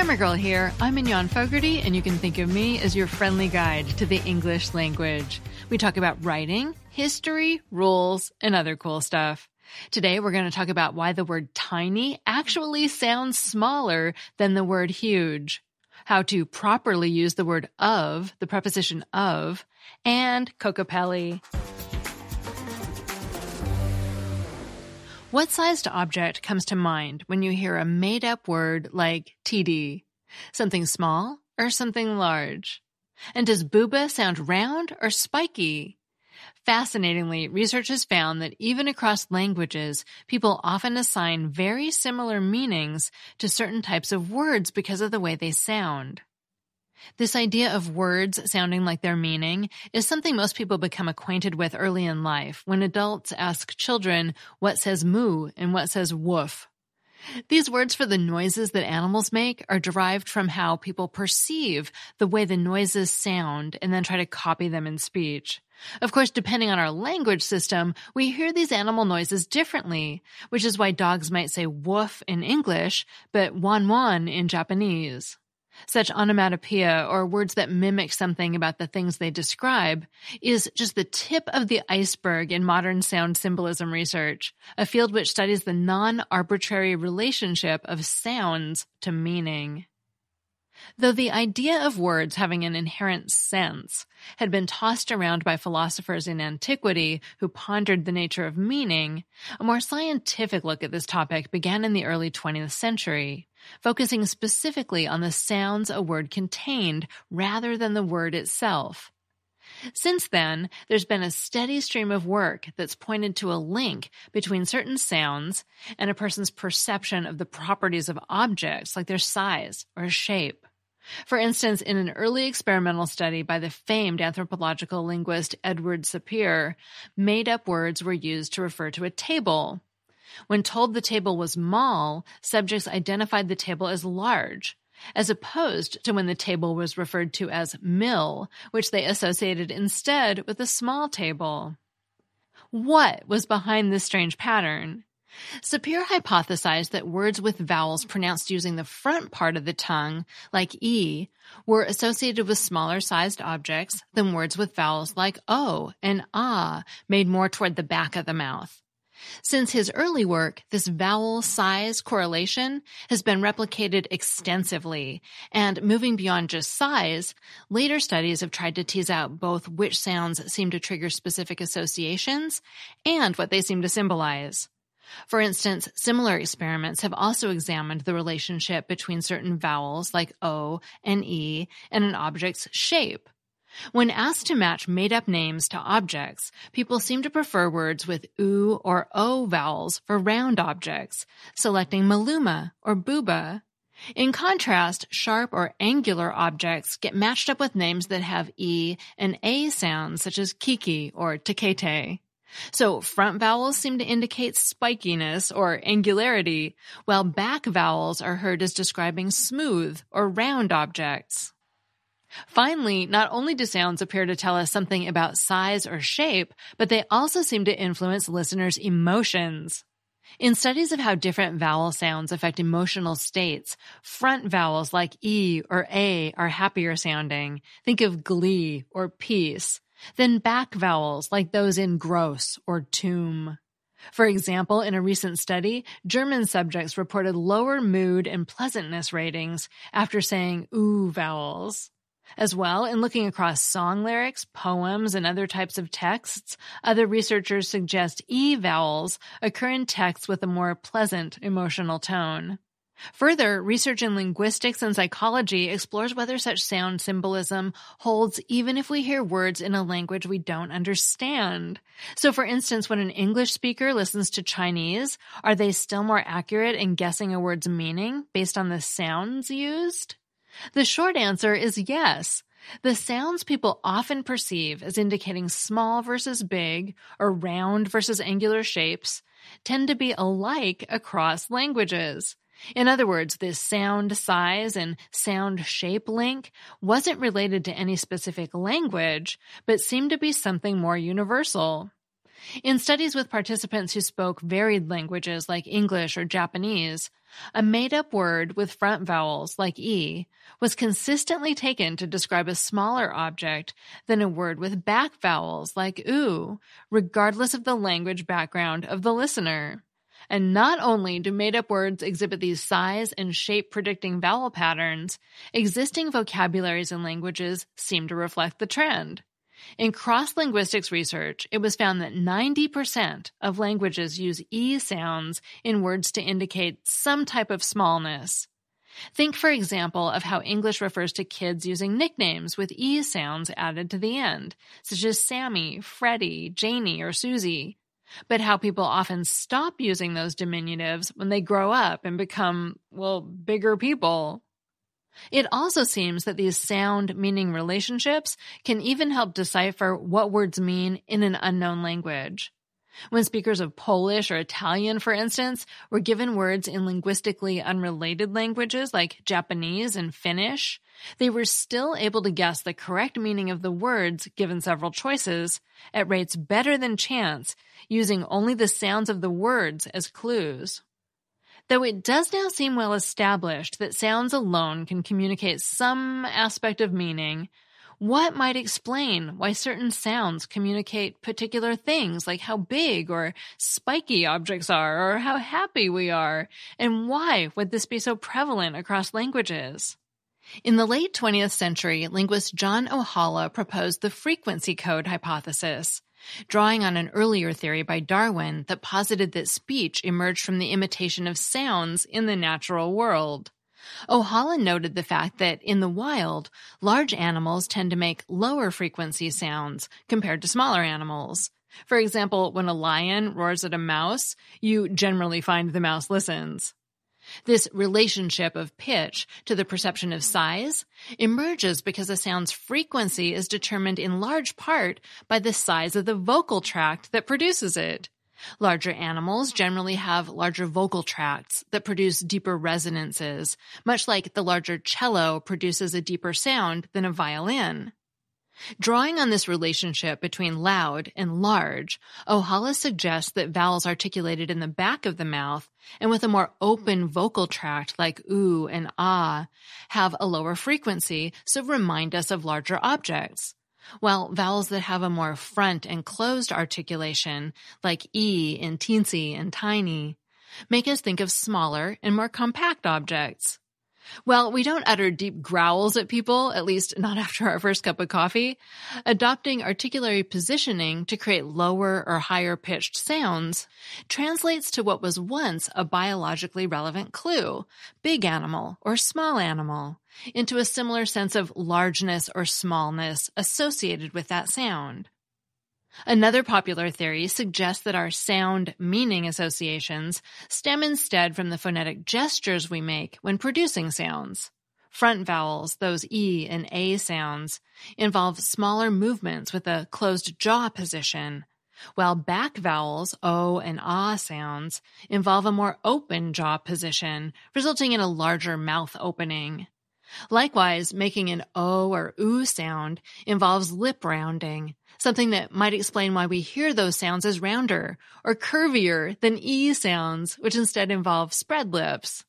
Grammar Girl here. I'm Mignon Fogarty, and you can think of me as your friendly guide to the English language. We talk about writing, history, rules, and other cool stuff. Today, we're going to talk about why the word tiny actually sounds smaller than the word huge, how to properly use the word of, the preposition of, and Kokopelli. What sized object comes to mind when you hear a made up word like TD? Something small or something large? And does bouba sound round or spiky? Fascinatingly, research has found that even across languages, people often assign very similar meanings to certain types of words because of the way they sound. This idea of words sounding like their meaning is something most people become acquainted with early in life when adults ask children what says moo and what says woof. These words for the noises that animals make are derived from how people perceive the way the noises sound and then try to copy them in speech. Of course, depending on our language system, we hear these animal noises differently, which is why dogs might say woof in English, but wan wan in Japanese. Such onomatopoeia or words that mimic something about the things they describe is just the tip of the iceberg in modern sound symbolism research, a field which studies the non-arbitrary relationship of sounds to meaning. Though the idea of words having an inherent sense had been tossed around by philosophers in antiquity who pondered the nature of meaning, a more scientific look at this topic began in the early 20th century, focusing specifically on the sounds a word contained rather than the word itself. Since then, there's been a steady stream of work that's pointed to a link between certain sounds and a person's perception of the properties of objects, like their size or shape. For instance, in an early experimental study by the famed anthropological linguist Edward Sapir, made up words were used to refer to a table. When told the table was mall, subjects identified the table as large, as opposed to when the table was referred to as mill, which they associated instead with a small table. What was behind this strange pattern? Sapir hypothesized that words with vowels pronounced using the front part of the tongue, like E, were associated with smaller sized objects than words with vowels like O and Ah, made more toward the back of the mouth. Since his early work, this vowel size correlation has been replicated extensively, and moving beyond just size, later studies have tried to tease out both which sounds seem to trigger specific associations and what they seem to symbolize. For instance, similar experiments have also examined the relationship between certain vowels like O and E and an object's shape. When asked to match made up names to objects, people seem to prefer words with oo or o vowels for round objects, selecting maluma or bouba. In contrast, sharp or angular objects get matched up with names that have e and a sounds, such as kiki or takete. So front vowels seem to indicate spikiness or angularity, while back vowels are heard as describing smooth or round objects. Finally, not only do sounds appear to tell us something about size or shape, but they also seem to influence listeners' emotions. In studies of how different vowel sounds affect emotional states, front vowels like E or A are happier sounding. Think of glee or peace. Then back vowels like those in gross or tomb. For example, in a recent study, German subjects reported lower mood and pleasantness ratings after saying ooh vowels. As well, in looking across song lyrics, poems, and other types of texts, other researchers suggest E vowels occur in texts with a more pleasant emotional tone. Further, research in linguistics and psychology explores whether such sound symbolism holds even if we hear words in a language we don't understand. So for instance, when an English speaker listens to Chinese, are they still more accurate in guessing a word's meaning based on the sounds used? The short answer is yes. The sounds people often perceive as indicating small versus big or round versus angular shapes tend to be alike across languages. In other words, this sound size and sound shape link wasn't related to any specific language, but seemed to be something more universal. In studies with participants who spoke varied languages like English or Japanese, a made up word with front vowels like E was consistently taken to describe a smaller object than a word with back vowels like oo, regardless of the language background of the listener. And not only do made up words exhibit these size and shape predicting vowel patterns, existing vocabularies and languages seem to reflect the trend. In cross linguistics research, it was found that 90% of languages use E sounds in words to indicate some type of smallness. Think, for example, of how English refers to kids using nicknames with E sounds added to the end, such as Sammy, Freddie, Janie, or Susie. But how people often stop using those diminutives when they grow up and become, well, bigger people. It also seems that these sound meaning relationships can even help decipher what words mean in an unknown language. When speakers of Polish or Italian, for instance, were given words in linguistically unrelated languages like Japanese and Finnish, they were still able to guess the correct meaning of the words given several choices at rates better than chance, using only the sounds of the words as clues. Though it does now seem well established that sounds alone can communicate some aspect of meaning, what might explain why certain sounds communicate particular things like how big or spiky objects are or how happy we are? And why would this be so prevalent across languages? In the late 20th century, linguist John Ohala proposed the frequency code hypothesis drawing on an earlier theory by Darwin that posited that speech emerged from the imitation of sounds in the natural world. Ohala noted the fact that in the wild, large animals tend to make lower frequency sounds compared to smaller animals. For example, when a lion roars at a mouse, you generally find the mouse listens. This relationship of pitch to the perception of size emerges because a sound's frequency is determined in large part by the size of the vocal tract that produces it. Larger animals generally have larger vocal tracts that produce deeper resonances, much like the larger cello produces a deeper sound than a violin. Drawing on this relationship between loud and large, Ohala suggests that vowels articulated in the back of the mouth and with a more open vocal tract like oo and ah have a lower frequency, so remind us of larger objects. While vowels that have a more front and closed articulation, like e in teensy and tiny, make us think of smaller and more compact objects. Well, we don't utter deep growls at people, at least not after our first cup of coffee. Adopting articulatory positioning to create lower or higher pitched sounds translates to what was once a biologically relevant clue, big animal or small animal, into a similar sense of largeness or smallness associated with that sound. Another popular theory suggests that our sound meaning associations stem instead from the phonetic gestures we make when producing sounds. Front vowels, those E and A sounds, involve smaller movements with a closed jaw position, while back vowels, O and Ah sounds, involve a more open jaw position, resulting in a larger mouth opening. Likewise, making an O or oo sound involves lip rounding, something that might explain why we hear those sounds as rounder or curvier than E sounds, which instead involve spread lips.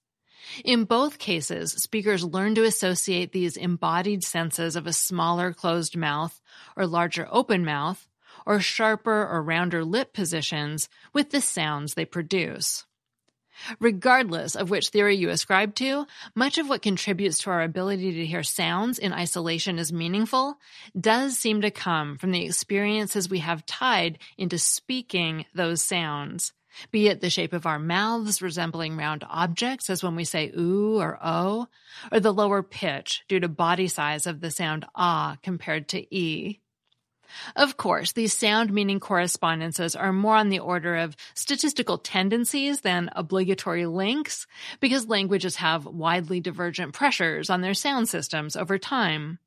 In both cases, speakers learn to associate these embodied senses of a smaller closed mouth or larger open mouth, or sharper or rounder lip positions with the sounds they produce. Regardless of which theory you ascribe to, much of what contributes to our ability to hear sounds in isolation as meaningful does seem to come from the experiences we have tied into speaking those sounds. Be it the shape of our mouths resembling round objects, as when we say ooh or oh, or the lower pitch due to body size of the sound ah compared to e. Of course, these sound meaning correspondences are more on the order of statistical tendencies than obligatory links because languages have widely divergent pressures on their sound systems over time.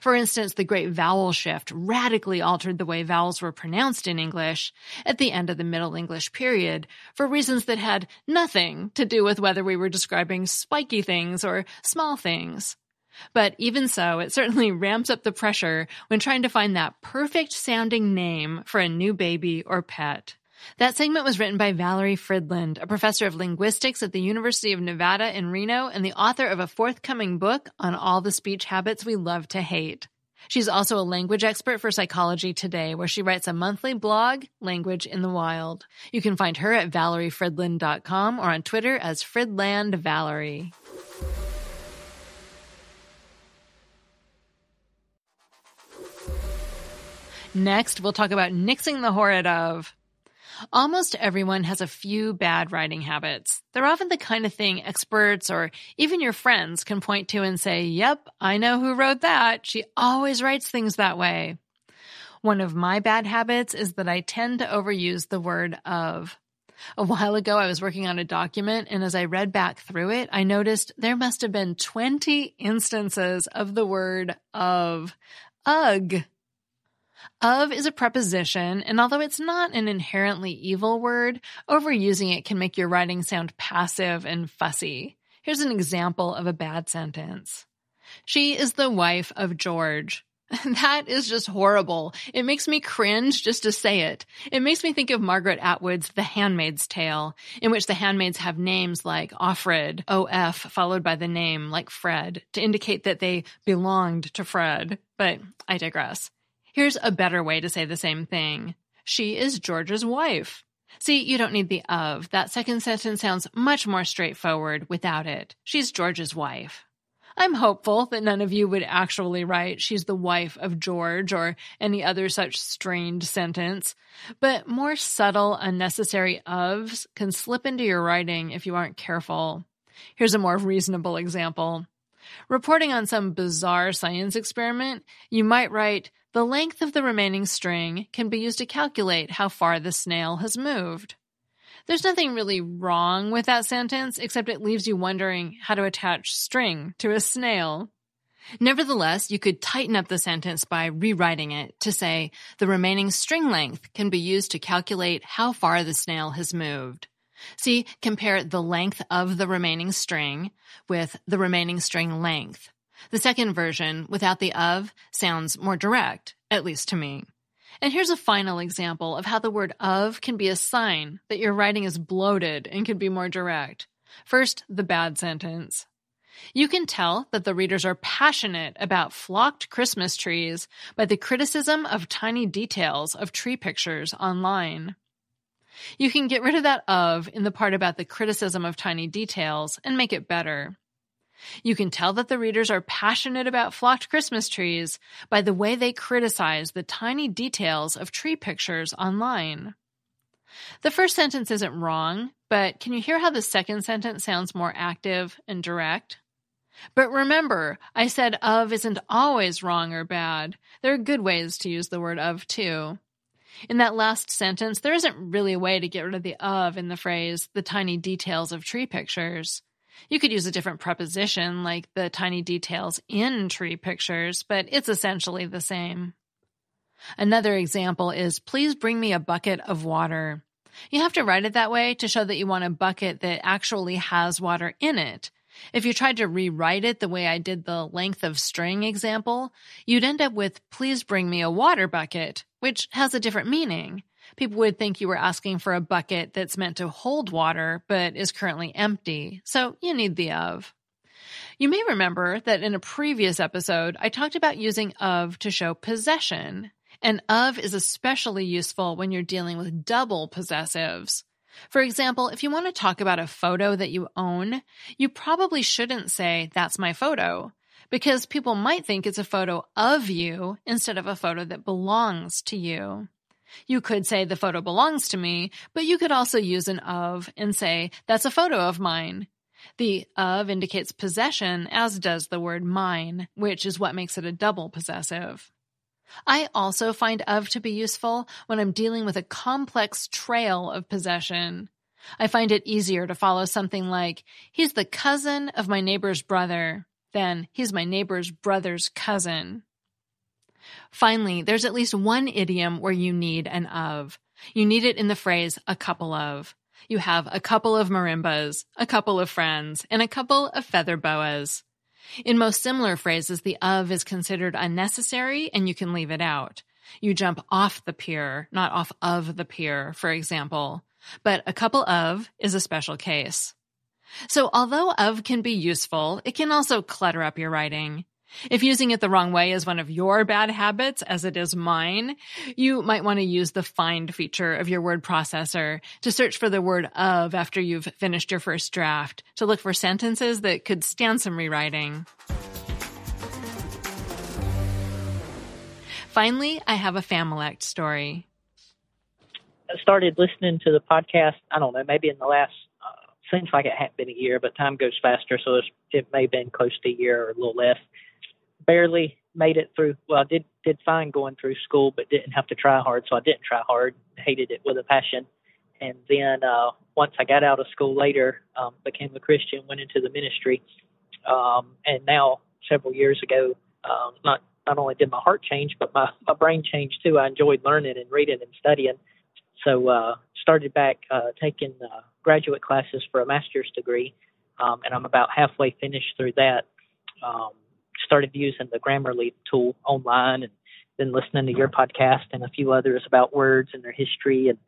For instance, the Great Vowel Shift radically altered the way vowels were pronounced in English at the end of the Middle English period for reasons that had nothing to do with whether we were describing spiky things or small things. But even so, it certainly ramps up the pressure when trying to find that perfect sounding name for a new baby or pet. That segment was written by Valerie Fridland, a professor of linguistics at the University of Nevada in Reno and the author of a forthcoming book on all the speech habits we love to hate. She's also a language expert for Psychology Today, where she writes a monthly blog, Language in the Wild. You can find her at valeriefridland.com or on Twitter as FridlandValerie. Next, we'll talk about nixing the horrid of. Almost everyone has a few bad writing habits. They're often the kind of thing experts or even your friends can point to and say, Yep, I know who wrote that. She always writes things that way. One of my bad habits is that I tend to overuse the word of. A while ago, I was working on a document, and as I read back through it, I noticed there must have been 20 instances of the word of. Ugh. Of is a preposition, and although it's not an inherently evil word, overusing it can make your writing sound passive and fussy. Here's an example of a bad sentence. She is the wife of George. That is just horrible. It makes me cringe just to say it. It makes me think of Margaret Atwood's The Handmaid's Tale, in which the handmaids have names like Offred, O-F, followed by the name like Fred, to indicate that they belonged to Fred. But I digress. Here's a better way to say the same thing. She is George's wife. See, you don't need the of. That second sentence sounds much more straightforward without it. She's George's wife. I'm hopeful that none of you would actually write, she's the wife of George or any other such strained sentence, but more subtle, unnecessary ofs can slip into your writing if you aren't careful. Here's a more reasonable example. Reporting on some bizarre science experiment, you might write, the length of the remaining string can be used to calculate how far the snail has moved. There's nothing really wrong with that sentence, except it leaves you wondering how to attach string to a snail. Nevertheless, you could tighten up the sentence by rewriting it to say the remaining string length can be used to calculate how far the snail has moved. See, compare the length of the remaining string with the remaining string length. The second version, without the of, sounds more direct, at least to me. And here's a final example of how the word of can be a sign that your writing is bloated and can be more direct. First, the bad sentence. You can tell that the readers are passionate about flocked Christmas trees by the criticism of tiny details of tree pictures online. You can get rid of that of in the part about the criticism of tiny details and make it better. You can tell that the readers are passionate about flocked Christmas trees by the way they criticize the tiny details of tree pictures online. The first sentence isn't wrong, but can you hear how the second sentence sounds more active and direct? But remember, I said of isn't always wrong or bad. There are good ways to use the word of too. In that last sentence, there isn't really a way to get rid of the of in the phrase, the tiny details of tree pictures. You could use a different preposition like the tiny details in tree pictures, but it's essentially the same. Another example is please bring me a bucket of water. You have to write it that way to show that you want a bucket that actually has water in it. If you tried to rewrite it the way I did the length of string example, you'd end up with please bring me a water bucket, which has a different meaning people would think you were asking for a bucket that's meant to hold water but is currently empty. So you need the of. You may remember that in a previous episode, I talked about using of to show possession. And of is especially useful when you're dealing with double possessives. For example, if you want to talk about a photo that you own, you probably shouldn't say, that's my photo, because people might think it's a photo of you instead of a photo that belongs to you. You could say the photo belongs to me, but you could also use an of and say, that's a photo of mine. The of indicates possession, as does the word mine, which is what makes it a double possessive. I also find of to be useful when I'm dealing with a complex trail of possession. I find it easier to follow something like, he's the cousin of my neighbor's brother, than he's my neighbor's brother's cousin. Finally, there's at least one idiom where you need an of. You need it in the phrase a couple of. You have a couple of marimbas, a couple of friends, and a couple of feather boas. In most similar phrases, the of is considered unnecessary and you can leave it out. You jump off the pier, not off of the pier, for example. But a couple of is a special case. So although of can be useful, it can also clutter up your writing. If using it the wrong way is one of your bad habits, as it is mine, you might want to use the find feature of your word processor to search for the word of after you've finished your first draft to look for sentences that could stand some rewriting. Finally, I have a Familect story. I started listening to the podcast, I don't know, maybe in the last, uh, seems like it hadn't been a year, but time goes faster, so it may have been close to a year or a little less barely made it through. Well, I did did fine going through school, but didn't have to try hard, so I didn't try hard. Hated it with a passion. And then uh, once I got out of school later, um, became a Christian, went into the ministry, um, and now several years ago, um, not not only did my heart change, but my my brain changed too. I enjoyed learning and reading and studying, so uh, started back uh, taking uh, graduate classes for a master's degree, um, and I'm about halfway finished through that. Um, started using the Grammarly tool online and then listening to your podcast and a few others about words and their history and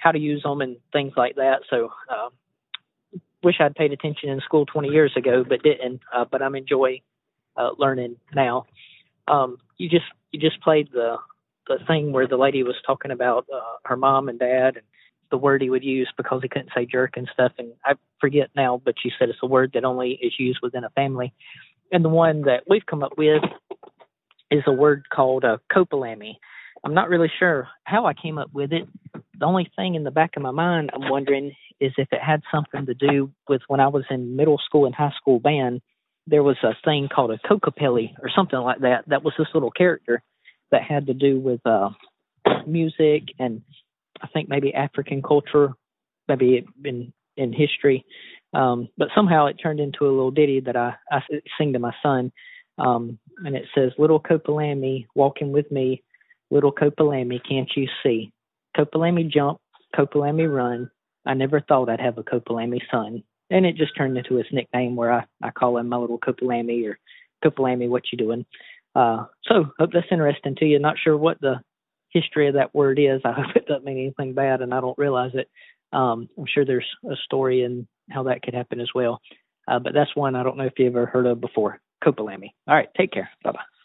how to use them and things like that. So, uh, wish I'd paid attention in school 20 years ago, but didn't. Uh, but I'm enjoying uh, learning now. Um, you just you just played the the thing where the lady was talking about uh, her mom and dad and the word he would use because he couldn't say jerk and stuff. And I forget now, but she said it's a word that only is used within a family. And the one that we've come up with is a word called a copalami. I'm not really sure how I came up with it. The only thing in the back of my mind I'm wondering is if it had something to do with when I was in middle school and high school band, there was a thing called a Kokopelli or something like that. That was this little character that had to do with uh, music and I think maybe African culture, maybe in in history. Um, but somehow it turned into a little ditty that I, I sing to my son. Um, and it says, Little Copalami walking with me, little Copalami, can't you see? Copalami jump, Copalami run. I never thought I'd have a Copalami son. And it just turned into his nickname where I, I call him my little Copalami or Copalami, what you doing? Uh, so hope that's interesting to you. Not sure what the history of that word is. I hope it doesn't mean anything bad and I don't realize it. Um, I'm sure there's a story in how that could happen as well. Uh, but that's one I don't know if you ever heard of before. Copalami. All right, take care. Bye bye.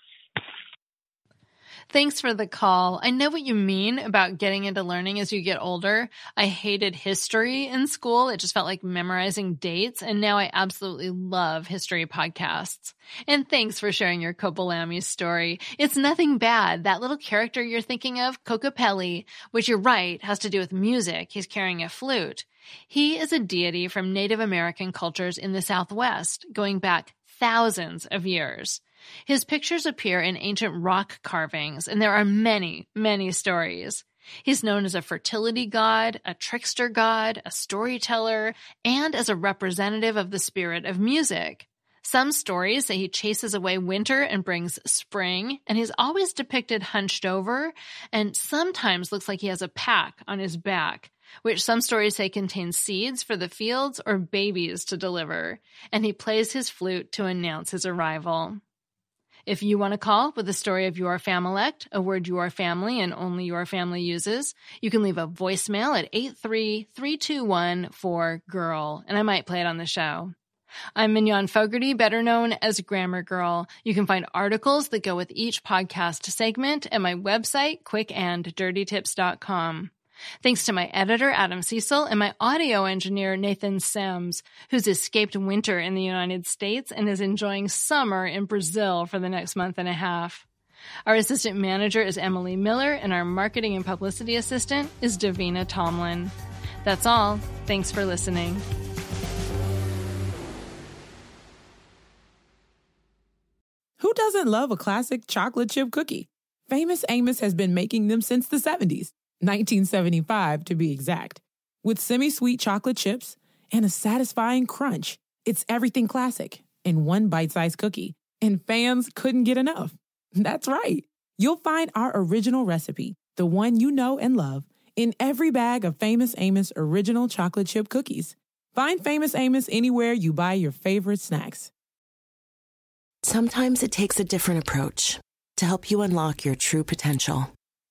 Thanks for the call. I know what you mean about getting into learning as you get older. I hated history in school. It just felt like memorizing dates. And now I absolutely love history podcasts. And thanks for sharing your Copalami story. It's nothing bad. That little character you're thinking of, Kokopelli, which you're right, has to do with music. He's carrying a flute. He is a deity from Native American cultures in the Southwest, going back thousands of years. His pictures appear in ancient rock carvings, and there are many, many stories. He's known as a fertility god, a trickster god, a storyteller, and as a representative of the spirit of music. Some stories say he chases away winter and brings spring, and he's always depicted hunched over, and sometimes looks like he has a pack on his back, which some stories say contains seeds for the fields or babies to deliver, and he plays his flute to announce his arrival. If you want to call with the story of your Familect, a word your family and only your family uses, you can leave a voicemail at 83321 girl and I might play it on the show. I'm Mignon Fogarty, better known as Grammar Girl. You can find articles that go with each podcast segment at my website, quickanddirtytips.com. Thanks to my editor, Adam Cecil, and my audio engineer, Nathan Semes, who's escaped winter in the United States and is enjoying summer in Brazil for the next month and a half. Our assistant manager is Emily Miller, and our marketing and publicity assistant is Davina Tomlin. That's all. Thanks for listening. Who doesn't love a classic chocolate chip cookie? Famous Amos has been making them since the 70s, 1975 to be exact. With semi sweet chocolate chips and a satisfying crunch, it's everything classic in one bite sized cookie, and fans couldn't get enough. That's right. You'll find our original recipe, the one you know and love, in every bag of Famous Amos original chocolate chip cookies. Find Famous Amos anywhere you buy your favorite snacks. Sometimes it takes a different approach to help you unlock your true potential.